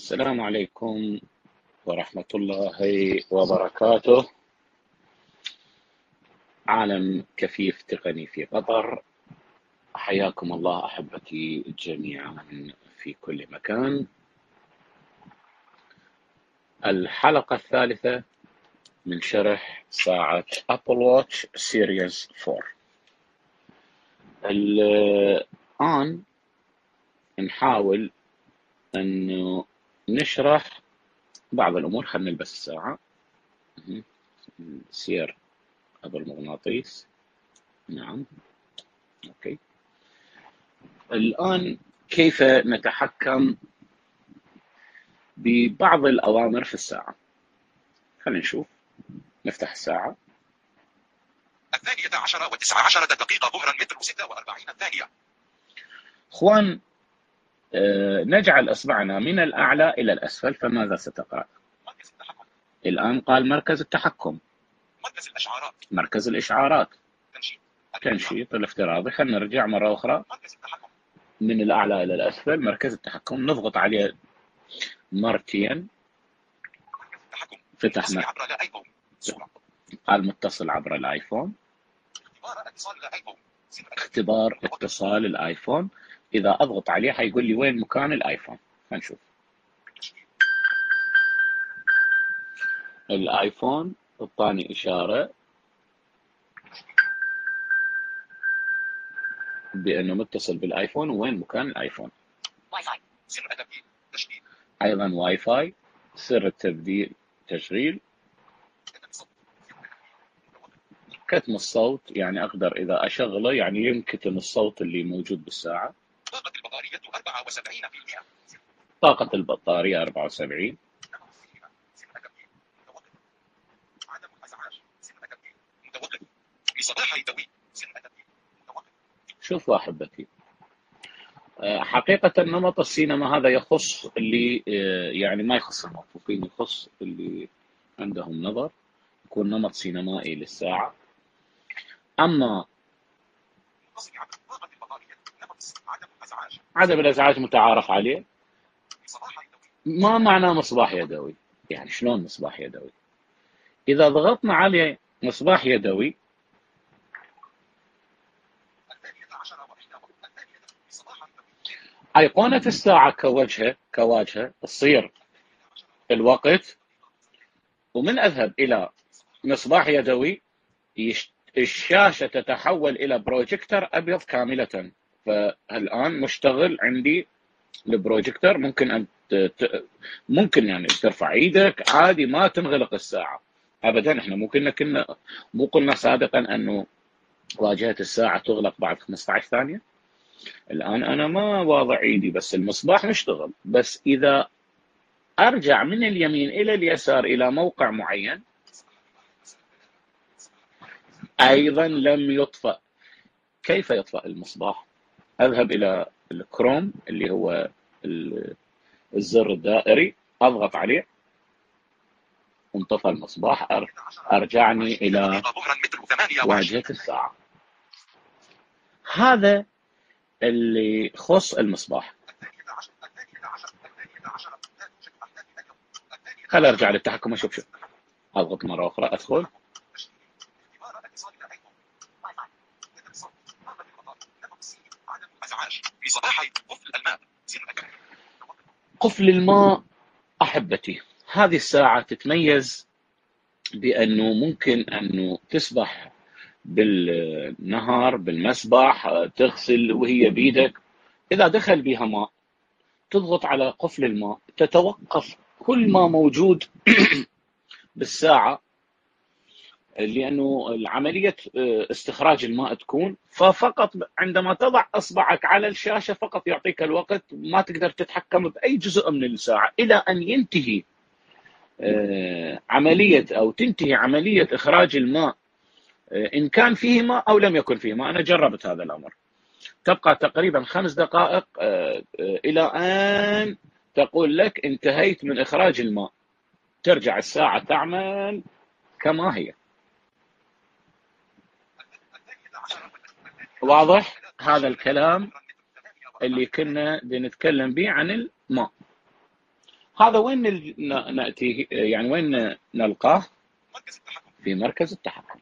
السلام عليكم ورحمة الله وبركاته. عالم كفيف تقني في قطر. حياكم الله أحبتي جميعا في كل مكان. الحلقة الثالثة من شرح ساعة Apple Watch Series 4 الآن نحاول أنه نشرح بعض الأمور. خلينا نلبس الساعة. سير أبو المغناطيس. نعم. أوكي. الآن كيف نتحكم ببعض الأوامر في الساعة؟ خلينا نشوف. نفتح الساعة. الثانية عشر وتسعة عشرة دقيقة ظهرا متر ستة وأربعين ثانية إخوان آه، نجعل أصبعنا من الأعلى إلى الأسفل فماذا ستقرا؟ مركز التحكم. الآن قال مركز التحكم. مركز الإشعارات. مركز الإشعارات. تنشيط. تنشيط الافتراضي. خلينا نرجع مرة أخرى. مركز التحكم. من الأعلى إلى الأسفل مركز التحكم. نضغط عليه مرتين التحكم. فتح تصل مر- عبر صورة قال متصل عبر الأيفون. اختبار اتصال ال iPhone. إذا أضغط عليه حيقول لي وين مكان ال iPhone. خلينا نشوف. تشغيل ال iPhone اعطاني إشارة. بأنه متصل بال iPhone وين مكان ال iPhone. Wi-Fi زر تبديل تشغيل أيضا واي فاي سر التبديل تشغيل. كتم صوت كتم الصوت يعني أقدر إذا أشغله يعني ينكتم الصوت اللي موجود بالساعة. البطارية 74% طاقه البطاريه 74 سن تبديل متوقف عدم الازعاج سن تبديل متوقف لصباح الدوي سن تبديل متوقف شوفوا احبتي حقيقة نمط السينما هذا يخص اللي آه، يعني ما يخص الموظفين يخص اللي عندهم نظر يكون نمط سينمائي للساعة. أما متصل عبر طاقة البطارية نمط عدم الازعاج عدم الإزعاج متعارف عليه. ما معناه مصباح يدوي يعني شلون مصباح يدوي إذا ضغطنا عليه مصباح يدوي أيقونة الساعة كوجهه كواجهه تصير الوقت. ومن أذهب إلى مصباح يدوي الشاشة تتحول إلى بروجيكتور أبيض كاملة. فالآن مشتغل عندي البروجيكتور ممكن ت- ممكن يعني ترفع إيدك عادي ما تنغلق الساعة. ابدا إحنا ممكن كنا مو قلنا سابقا أنه واجهة الساعة تغلق بعد 15 ثانية. الآن أنا ما واضع إيدي بس المصباح مشتغل. بس إذا أرجع من اليمين إلى اليسار إلى موقع معين أيضا لم يطفأ. كيف يطفأ المصباح؟ أذهب إلى الكروم اللي هو ال- الزر الدائري أضغط عليه. انطفى المصباح أرجعني إلى واجهة الساعة. هذا اللي يخص المصباح. خل أرجع للتحكم أشوف شو أضغط مرة أخرى أدخل اختبار اتصال إلى iPhone Wi-Fi كتم صوت طاقة البطارية نمط السينما عدم قفل الماء. قفل الماء أحبتي هذه الساعة تتميز بأنه ممكن انه تسبح بالنهر بالمسبح تغسل وهي بيدك. إذا دخل بها ماء تضغط على قفل الماء تتوقف كل ما موجود بالساعة لأنه العملية استخراج الماء تكون ففقط عندما تضع أصبعك على الشاشة فقط يعطيك الوقت ما تقدر تتحكم بأي جزء من الساعة إلى أن ينتهي آه، عملية أو تنتهي عملية إخراج الماء آه، إن كان فيه ماء أو لم يكن فيه ماء. أنا جربت هذا الأمر. تبقى تقريبا خمس دقائق آه، آه، إلى أن تقول لك انتهيت من إخراج الماء. ترجع الساعة تعمل كما هي الثانية عشر واضح هذا الكلام اللي كنا بنتكلم به عن الماء. هذا وين نأتي؟ يعني وين نلقاه؟ في مركز التحكم.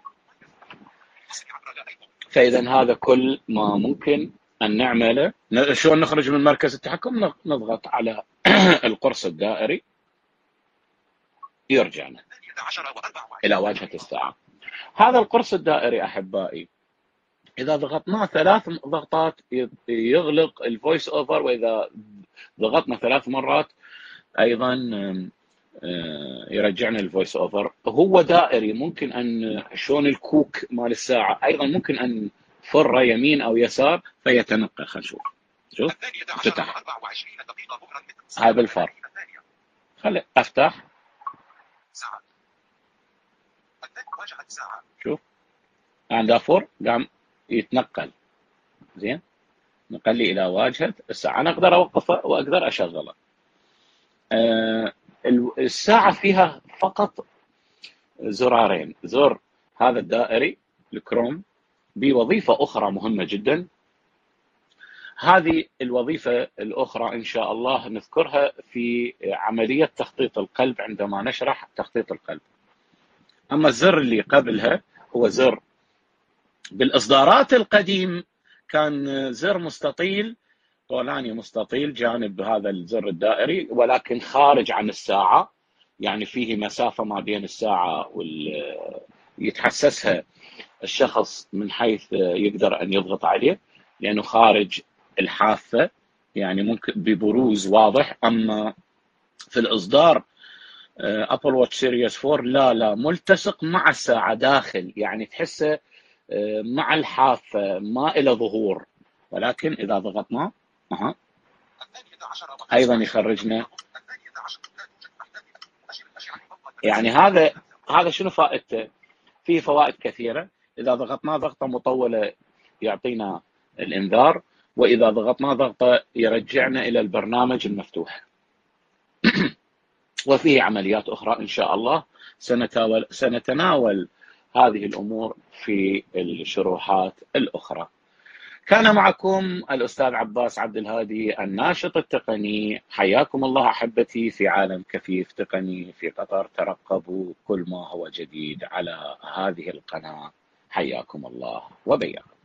فإذا هذا كل ما ممكن أن نعمله. شلون نخرج من مركز التحكم؟ نض- نضغط على القرص الدائري. يرجعنا إلى واجهه الساعة. هذا القرص الدائري أحبائي إذا ضغطناه ثلاث ضغطات يغلق ال VoiceOver وإذا ضغطنا ثلاث مرات أيضا آه، يرجعنا ال VoiceOver هو دائري ممكن أن شلون الكوك مال الساعة. أيضا ممكن أن فر يمين أو يسار فيتنقل خلينا نشوف. شوف الثانية عشر فتح وأربع وعشرين دقيقة ظهرا هذا الفر الثانية. خلي أفتح. ساعة. ساعة. شوف. عند فر قام. يتنقل. زين؟ نقل لي إلى واجهة الساعة. أنا أقدر اوقفه وأقدر أشغله. ال- الساعة فيها فقط زرارين. زر هذا الدائري الكروم بوظيفة أخرى مهمة جدا. هذه الوظيفة الأخرى إن شاء الله نذكرها في عملية تخطيط القلب عندما نشرح تخطيط القلب. أما الزر اللي قبلها هو زر بالإصدارات القديم كان زر مستطيل طولاني مستطيل جانب هذا الزر الدائري ولكن خارج عن الساعة يعني فيه مسافة ما بين الساعة وال يتحسسها الشخص من حيث يقدر أن يضغط عليه لأنه خارج الحافة يعني ممكن ببروز واضح. أما في الإصدار Apple Watch Series 4 لا لا ملتصق مع الساعة داخل يعني تحسه مع الحافه ما إلى ظهور. ولكن إذا ضغطنا أها أيضا يخرجنا. يعني هذا هذا شنو فائدته؟ فيه فوائد كثيرة. إذا ضغطنا ضغطة مطولة يعطينا الإنذار. وإذا ضغطنا ضغطة يرجعنا إلى البرنامج المفتوح. وفيه عمليات أخرى إن شاء الله. سنتناول هذه الأمور في الشروحات الأخرى. كان معكم الأستاذ عباس عبد الهادي الناشط التقني حياكم الله أحبتي في عالم كفيف تقني في قطر ترقبوا كل ما هو جديد على هذه القناة حياكم الله وبياكم.